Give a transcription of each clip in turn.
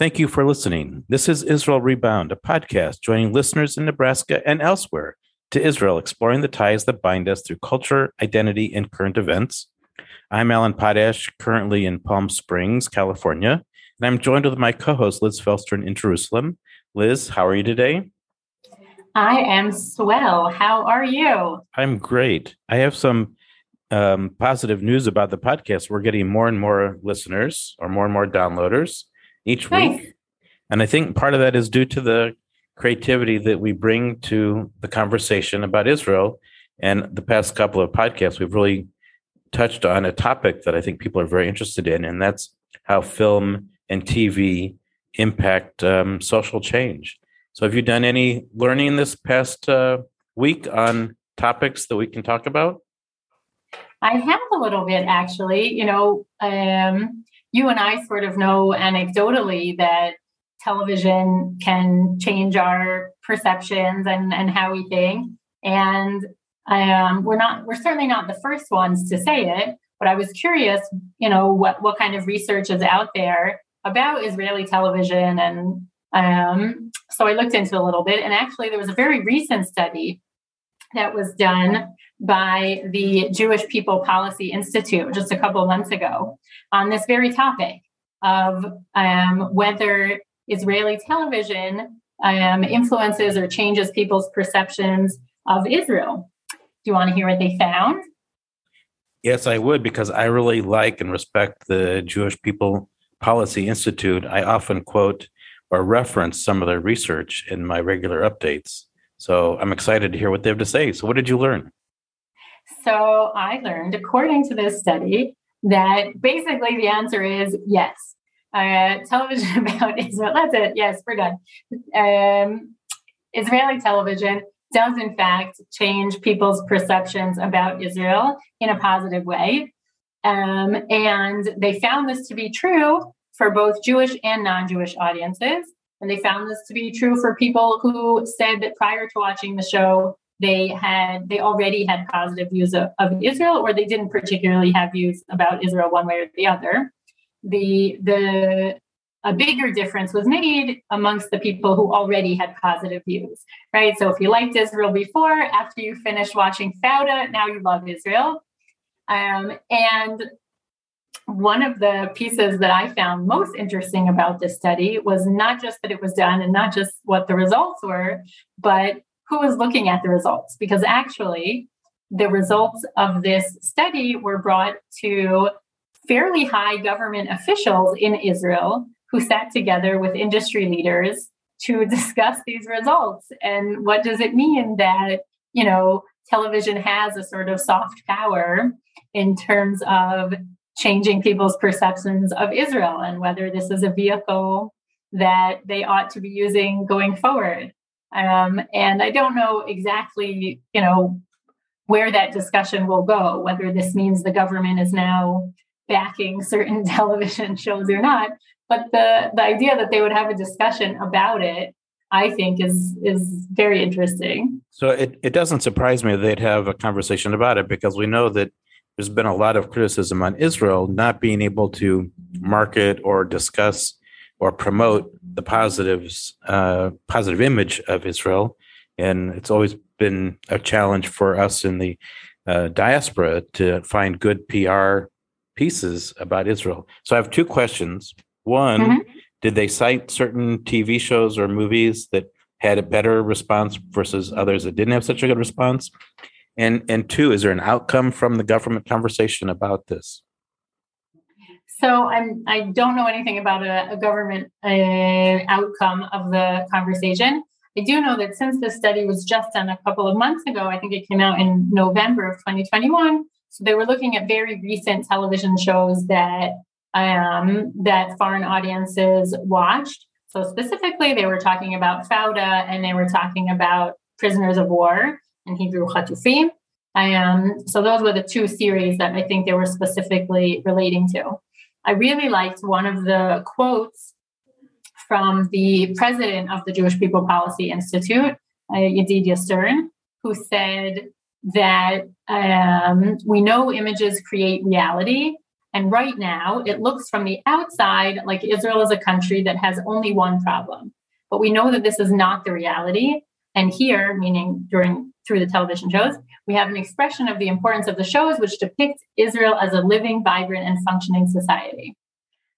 Thank you for listening. This is Israel Rebound, a podcast joining listeners in Nebraska and elsewhere to Israel, exploring the ties that bind us through culture, identity, and current events. I'm Alan Potash, currently in Palm Springs, California, and I'm joined with my co host, Liz Felstern, in Jerusalem. Liz, how are you today? I am swell. How are you? I'm great. I have some um, positive news about the podcast. We're getting more and more listeners or more and more downloaders each nice. week. And I think part of that is due to the creativity that we bring to the conversation about Israel. And the past couple of podcasts, we've really touched on a topic that I think people are very interested in, and that's how film and TV impact um, social change. So, have you done any learning this past uh, week on topics that we can talk about? I have a little bit actually. You know, um, you and I sort of know anecdotally that television can change our perceptions and, and how we think. And um, we're not, we're certainly not the first ones to say it, but I was curious, you know, what, what kind of research is out there about Israeli television. And um, so I looked into a little bit. And actually, there was a very recent study that was done by the Jewish People Policy Institute just a couple of months ago on this very topic of um, whether Israeli television um, influences or changes people's perceptions of Israel. Do you want to hear what they found? Yes, I would, because I really like and respect the Jewish People Policy Institute. I often quote or reference some of their research in my regular updates. So I'm excited to hear what they have to say. So, what did you learn? So, I learned, according to this study, that basically the answer is yes. Uh, television about Israel, that's it. Yes, we're done. Um, Israeli television does, in fact, change people's perceptions about Israel in a positive way. Um, and they found this to be true for both Jewish and non Jewish audiences. And they found this to be true for people who said that prior to watching the show, they had they already had positive views of, of Israel, or they didn't particularly have views about Israel one way or the other. The the a bigger difference was made amongst the people who already had positive views, right? So if you liked Israel before, after you finished watching Fauda, now you love Israel. Um, and one of the pieces that I found most interesting about this study was not just that it was done and not just what the results were, but who was looking at the results. Because actually, the results of this study were brought to fairly high government officials in Israel who sat together with industry leaders to discuss these results. And what does it mean that, you know, television has a sort of soft power in terms of changing people's perceptions of Israel and whether this is a vehicle that they ought to be using going forward. Um, and I don't know exactly, you know, where that discussion will go, whether this means the government is now backing certain television shows or not. But the, the idea that they would have a discussion about it, I think is is very interesting. So it, it doesn't surprise me they'd have a conversation about it because we know that there's been a lot of criticism on Israel not being able to market or discuss or promote the positives, uh, positive image of Israel, and it's always been a challenge for us in the uh, diaspora to find good PR pieces about Israel. So I have two questions. One, mm-hmm. did they cite certain TV shows or movies that had a better response versus others that didn't have such a good response? And and two, is there an outcome from the government conversation about this? So I'm I don't know anything about a, a government uh, outcome of the conversation. I do know that since this study was just done a couple of months ago, I think it came out in November of 2021. So they were looking at very recent television shows that um, that foreign audiences watched. So specifically, they were talking about Fauda and they were talking about prisoners of war in Hebrew Chatufim. Um, so those were the two series that I think they were specifically relating to. I really liked one of the quotes from the president of the Jewish People Policy Institute, uh, Yedidia Stern, who said that um, we know images create reality, And right now, it looks from the outside like Israel is a country that has only one problem. But we know that this is not the reality. And here, meaning during through the television shows, we have an expression of the importance of the shows which depict Israel as a living, vibrant, and functioning society.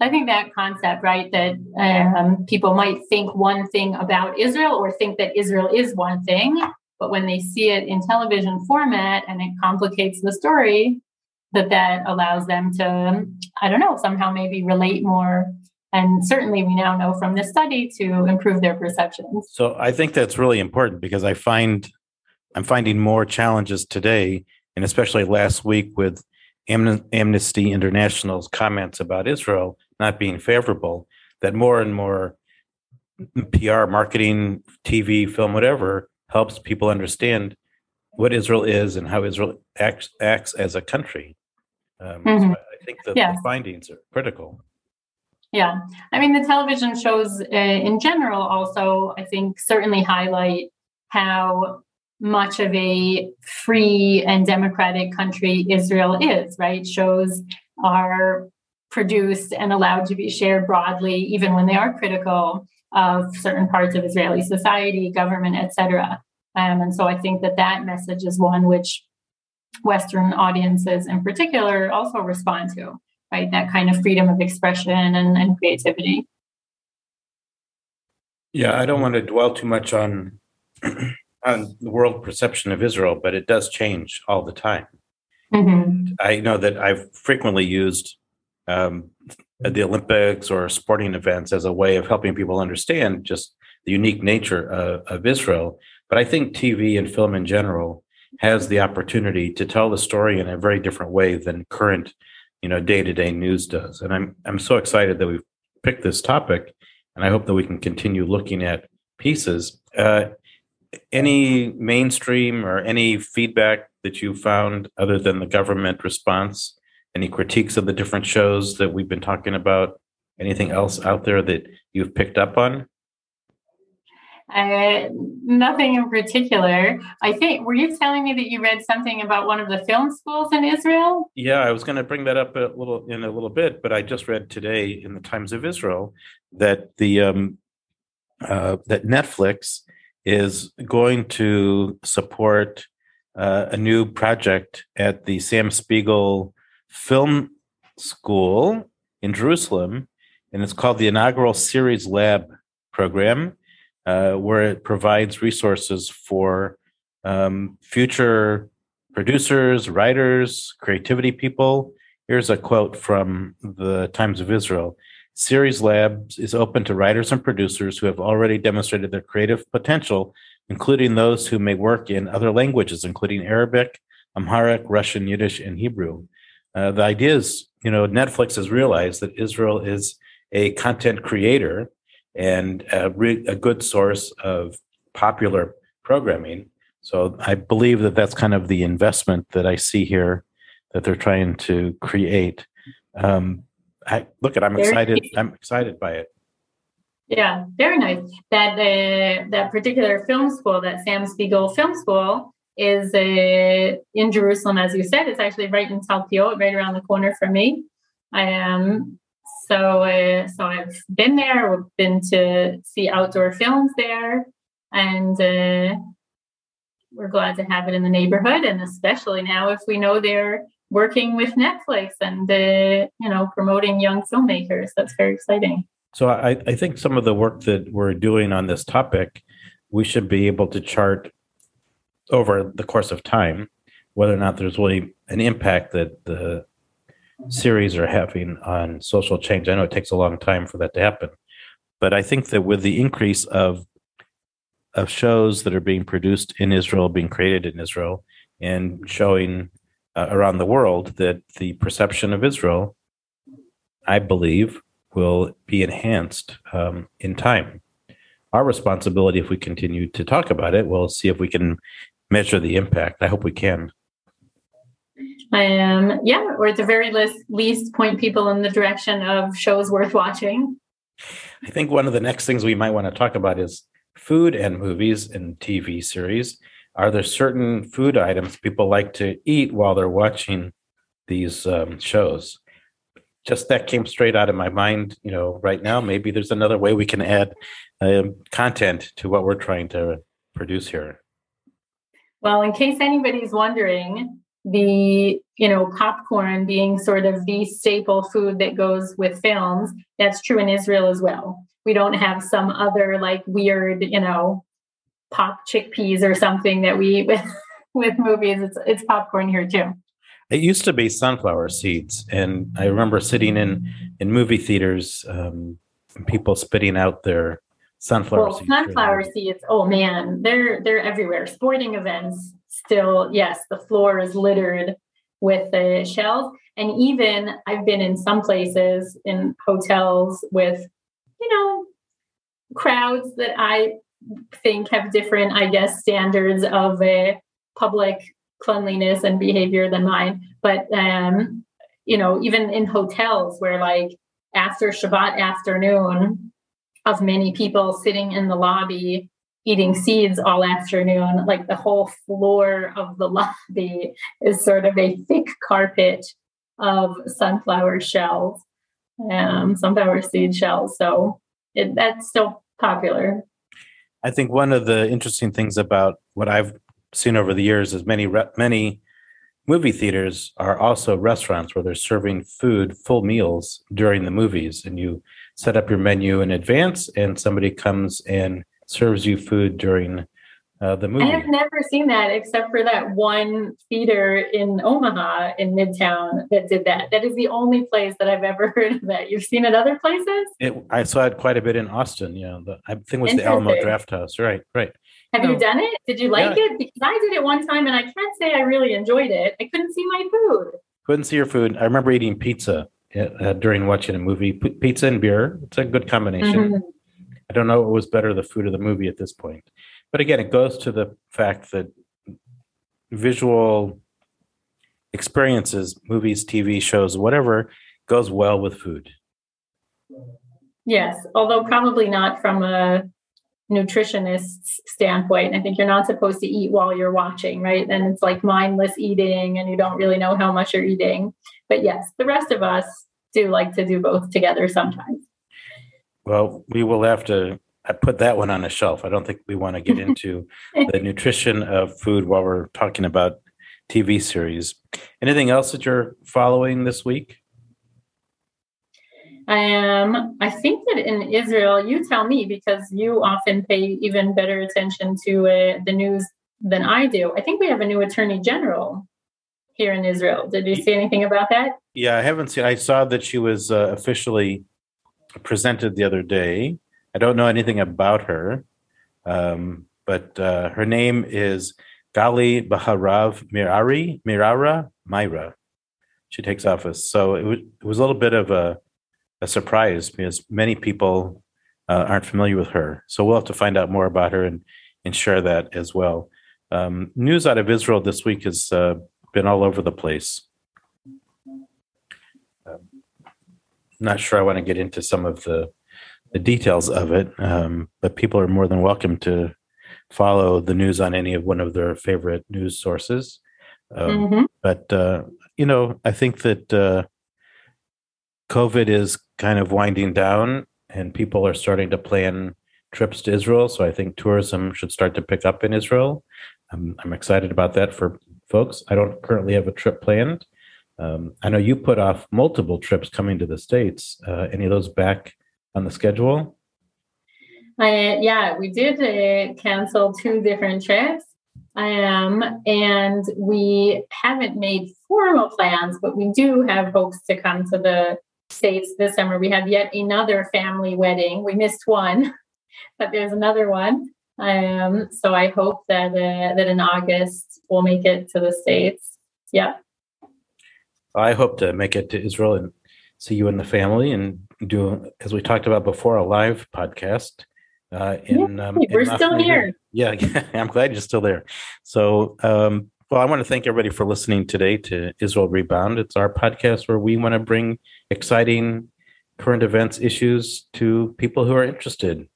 So I think that concept, right, that um, people might think one thing about Israel or think that Israel is one thing, but when they see it in television format and it complicates the story, that that allows them to, I don't know, somehow maybe relate more. And certainly we now know from this study to improve their perceptions. So i think that's really important because i find i'm finding more challenges today and especially last week with amnesty international's comments about israel not being favorable that more and more pr marketing tv film whatever helps people understand what israel is and how israel acts, acts as a country um, mm-hmm. so i think the, yeah. the findings are critical yeah. I mean, the television shows uh, in general also, I think, certainly highlight how much of a free and democratic country Israel is, right? Shows are produced and allowed to be shared broadly, even when they are critical of certain parts of Israeli society, government, etc. Um, and so I think that that message is one which Western audiences in particular also respond to right? That kind of freedom of expression and, and creativity. Yeah, I don't want to dwell too much on on the world perception of Israel, but it does change all the time. Mm-hmm. I know that I've frequently used um, the Olympics or sporting events as a way of helping people understand just the unique nature of, of Israel. But I think TV and film in general has the opportunity to tell the story in a very different way than current you know day-to-day news does and i'm i'm so excited that we've picked this topic and i hope that we can continue looking at pieces uh, any mainstream or any feedback that you found other than the government response any critiques of the different shows that we've been talking about anything else out there that you've picked up on uh, nothing in particular. I think, were you telling me that you read something about one of the film schools in Israel? Yeah, I was going to bring that up a little in a little bit, but I just read today in the Times of Israel that the um, uh, that Netflix is going to support uh, a new project at the Sam Spiegel Film School in Jerusalem, and it's called the inaugural Series Lab program uh, where it provides resources for um, future producers, writers, creativity people. Here's a quote from the Times of Israel. Series Labs is open to writers and producers who have already demonstrated their creative potential, including those who may work in other languages, including Arabic, Amharic, Russian, Yiddish, and Hebrew. Uh, the idea is, you know, Netflix has realized that Israel is a content creator and a, re- a good source of popular programming. So I believe that that's kind of the investment that I see here that they're trying to create. Um, I look at. I'm excited. I'm excited by it. Yeah, very nice. That uh, that particular film school, that Sam Spiegel Film School, is uh, in Jerusalem, as you said. It's actually right in Talpiot, right around the corner from me. I am so, uh, so I've been there. We've been to see outdoor films there, and uh, we're glad to have it in the neighborhood. And especially now, if we know they're working with Netflix and uh, you know promoting young filmmakers, that's very exciting. So, I, I think some of the work that we're doing on this topic, we should be able to chart over the course of time whether or not there's really an impact that the series are having on social change. I know it takes a long time for that to happen, but I think that with the increase of of shows that are being produced in Israel, being created in Israel, and showing uh, around the world, that the perception of Israel, I believe, will be enhanced um, in time. Our responsibility, if we continue to talk about it, we'll see if we can measure the impact. I hope we can. Um, yeah, or at the very least, least point people in the direction of shows worth watching. I think one of the next things we might want to talk about is food and movies and TV series. Are there certain food items people like to eat while they're watching these um, shows? just that came straight out of my mind. You know, right now, maybe there's another way we can add um, content to what we're trying to produce here. Well, in case anybody's wondering, the you know popcorn being sort of the staple food that goes with films, that's true in Israel as well. We don't have some other like weird, you know, pop chickpeas or something that we eat with with movies. It's it's popcorn here too. It used to be sunflower seeds, and I remember sitting in in movie theaters, um, people spitting out their sunflower well, seeds. Sunflower seeds. Oh man, they're they're everywhere. Sporting events still, yes, the floor is littered with the shells. And even I've been in some places in hotels with, you know, crowds that I think have different, I guess, standards of a public cleanliness and behavior than mine. But um, you know, even in hotels where like after Shabbat afternoon of many people sitting in the lobby eating seeds all afternoon, like the whole floor of the lobby is sort of a thick carpet of sunflower shells, um, sunflower seed shells. So it, that's still popular. I think one of the interesting things about what I've seen over the years is many many movie theaters are also restaurants where they're serving food, full meals during the movies, and you set up your menu in advance, and somebody comes and serves you food during uh, the movie. I have never seen that except for that one theater in Omaha in Midtown that did that. That is the only place that I've ever heard of that. You've seen it other places? It, I saw it quite a bit in Austin. Yeah, the, I think it was the Alamo Drafthouse. Right, right. Have you done it? Did you like yeah. it? Because I did it one time and I can't say I really enjoyed it. I couldn't see my food. Couldn't see your food. I remember eating pizza uh, during watching a movie. P- pizza and beer. It's a good combination. Mm-hmm. I don't know what was better, the food or the movie at this point. But again, it goes to the fact that visual experiences, movies, TV shows, whatever, goes well with food. Yes, although probably not from a nutritionist's standpoint. I think you're not supposed to eat while you're watching, right? And it's like mindless eating and you don't really know how much you're eating. But yes, the rest of us do like to do both together sometimes. Well, we will have to I put that one on a shelf. I don't think we want to get into the nutrition of food while we're talking about TV series. Anything else that you're following this week? Um, I think that in Israel, you tell me because you often pay even better attention to uh, the news than I do. I think we have a new attorney general here in Israel. Did you see anything about that? Yeah, I haven't seen. I saw that she was uh, officially presented the other day. I don't know anything about her, um, but uh, her name is Gali Baharav Mirari Mirara Myra. She takes office, so it was, it was a little bit of a a surprise because many people uh, aren't familiar with her. So we'll have to find out more about her and, and share that as well. Um, news out of Israel this week has uh, been all over the place. Um, not sure I want to get into some of the the details of it, um, but people are more than welcome to follow the news on any of one of their favorite news sources. Um, mm-hmm. But uh, you know, I think that uh, COVID is kind of winding down and people are starting to plan trips to Israel. So I think tourism should start to pick up in Israel. Um, I'm excited about that for folks. I don't currently have a trip planned. Um, I know you put off multiple trips coming to the States. Uh, any of those back on the schedule? Uh, yeah, we did uh, cancel two different trips. Um, and we haven't made formal plans, but we do have hopes to come to the States this summer. We have yet another family wedding. We missed one, but there's another one. Um, so I hope that uh, that in August we'll make it to the States. Yeah. I hope to make it to Israel and see you and the family and do, as we talked about before, a live podcast. Uh, in, um, we're in still here. Yeah, yeah, I'm glad you're still there. So um, well, I want to thank everybody for listening today to Israel Rebound. It's our podcast where we want to bring exciting current events issues to people who are interested.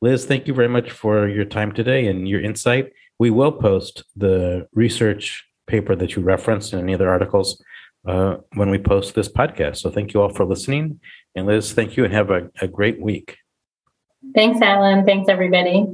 Liz, thank you very much for your time today and your insight. We will post the research paper that you referenced and any other articles uh, when we post this podcast. So thank you all for listening. And Liz, thank you and have a, a great week. Thanks, Alan. Thanks, everybody.